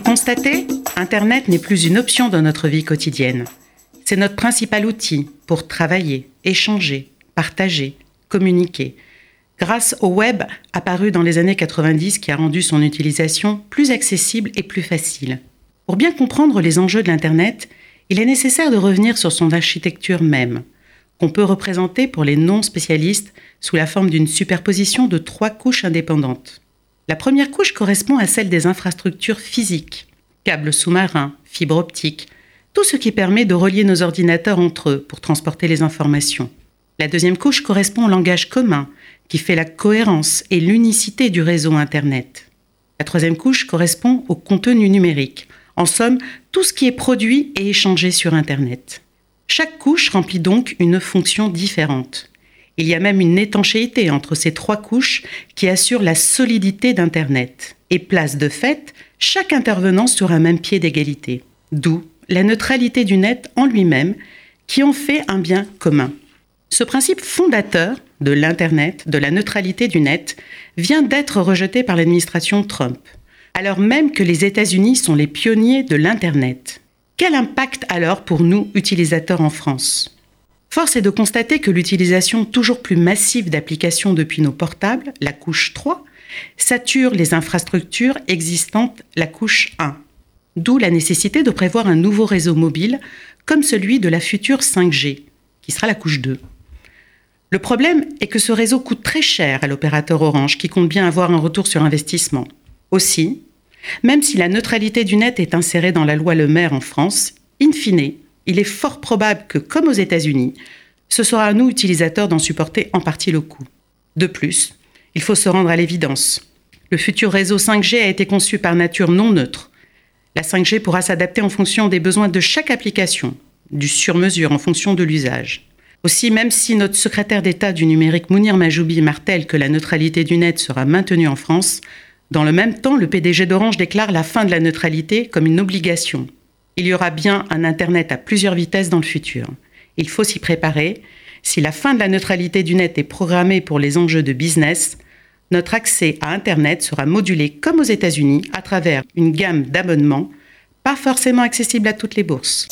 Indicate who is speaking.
Speaker 1: constatez, Internet n'est plus une option dans notre vie quotidienne. C'est notre principal outil pour travailler, échanger, partager, communiquer. Grâce au web apparu dans les années 90 qui a rendu son utilisation plus accessible et plus facile. Pour bien comprendre les enjeux de l'Internet, il est nécessaire de revenir sur son architecture même, qu'on peut représenter pour les non-spécialistes sous la forme d'une superposition de trois couches indépendantes. La première couche correspond à celle des infrastructures physiques, câbles sous-marins, fibres optiques, tout ce qui permet de relier nos ordinateurs entre eux pour transporter les informations. La deuxième couche correspond au langage commun, qui fait la cohérence et l'unicité du réseau Internet. La troisième couche correspond au contenu numérique, en somme, tout ce qui est produit et échangé sur Internet. Chaque couche remplit donc une fonction différente. Il y a même une étanchéité entre ces trois couches qui assure la solidité d'Internet et place de fait chaque intervenant sur un même pied d'égalité. D'où la neutralité du net en lui-même qui en fait un bien commun. Ce principe fondateur de l'Internet, de la neutralité du net, vient d'être rejeté par l'administration Trump alors même que les États-Unis sont les pionniers de l'Internet. Quel impact alors pour nous, utilisateurs en France? Force est de constater que l'utilisation toujours plus massive d'applications depuis nos portables, la couche 3, sature les infrastructures existantes, la couche 1. D'où la nécessité de prévoir un nouveau réseau mobile comme celui de la future 5G, qui sera la couche 2. Le problème est que ce réseau coûte très cher à l'opérateur Orange qui compte bien avoir un retour sur investissement. Aussi, même si la neutralité du net est insérée dans la loi Le Maire en France, in fine, il est fort probable que, comme aux États-Unis, ce sera à nous, utilisateurs, d'en supporter en partie le coût. De plus, il faut se rendre à l'évidence. Le futur réseau 5G a été conçu par nature non neutre. La 5G pourra s'adapter en fonction des besoins de chaque application, du sur-mesure en fonction de l'usage. Aussi, même si notre secrétaire d'État du numérique Mounir Majoubi martèle que la neutralité du net sera maintenue en France, dans le même temps, le PDG d'Orange déclare la fin de la neutralité comme une obligation. Il y aura bien un Internet à plusieurs vitesses dans le futur. Il faut s'y préparer. Si la fin de la neutralité du net est programmée pour les enjeux de business, notre accès à Internet sera modulé comme aux États-Unis à travers une gamme d'abonnements, pas forcément accessible à toutes les bourses.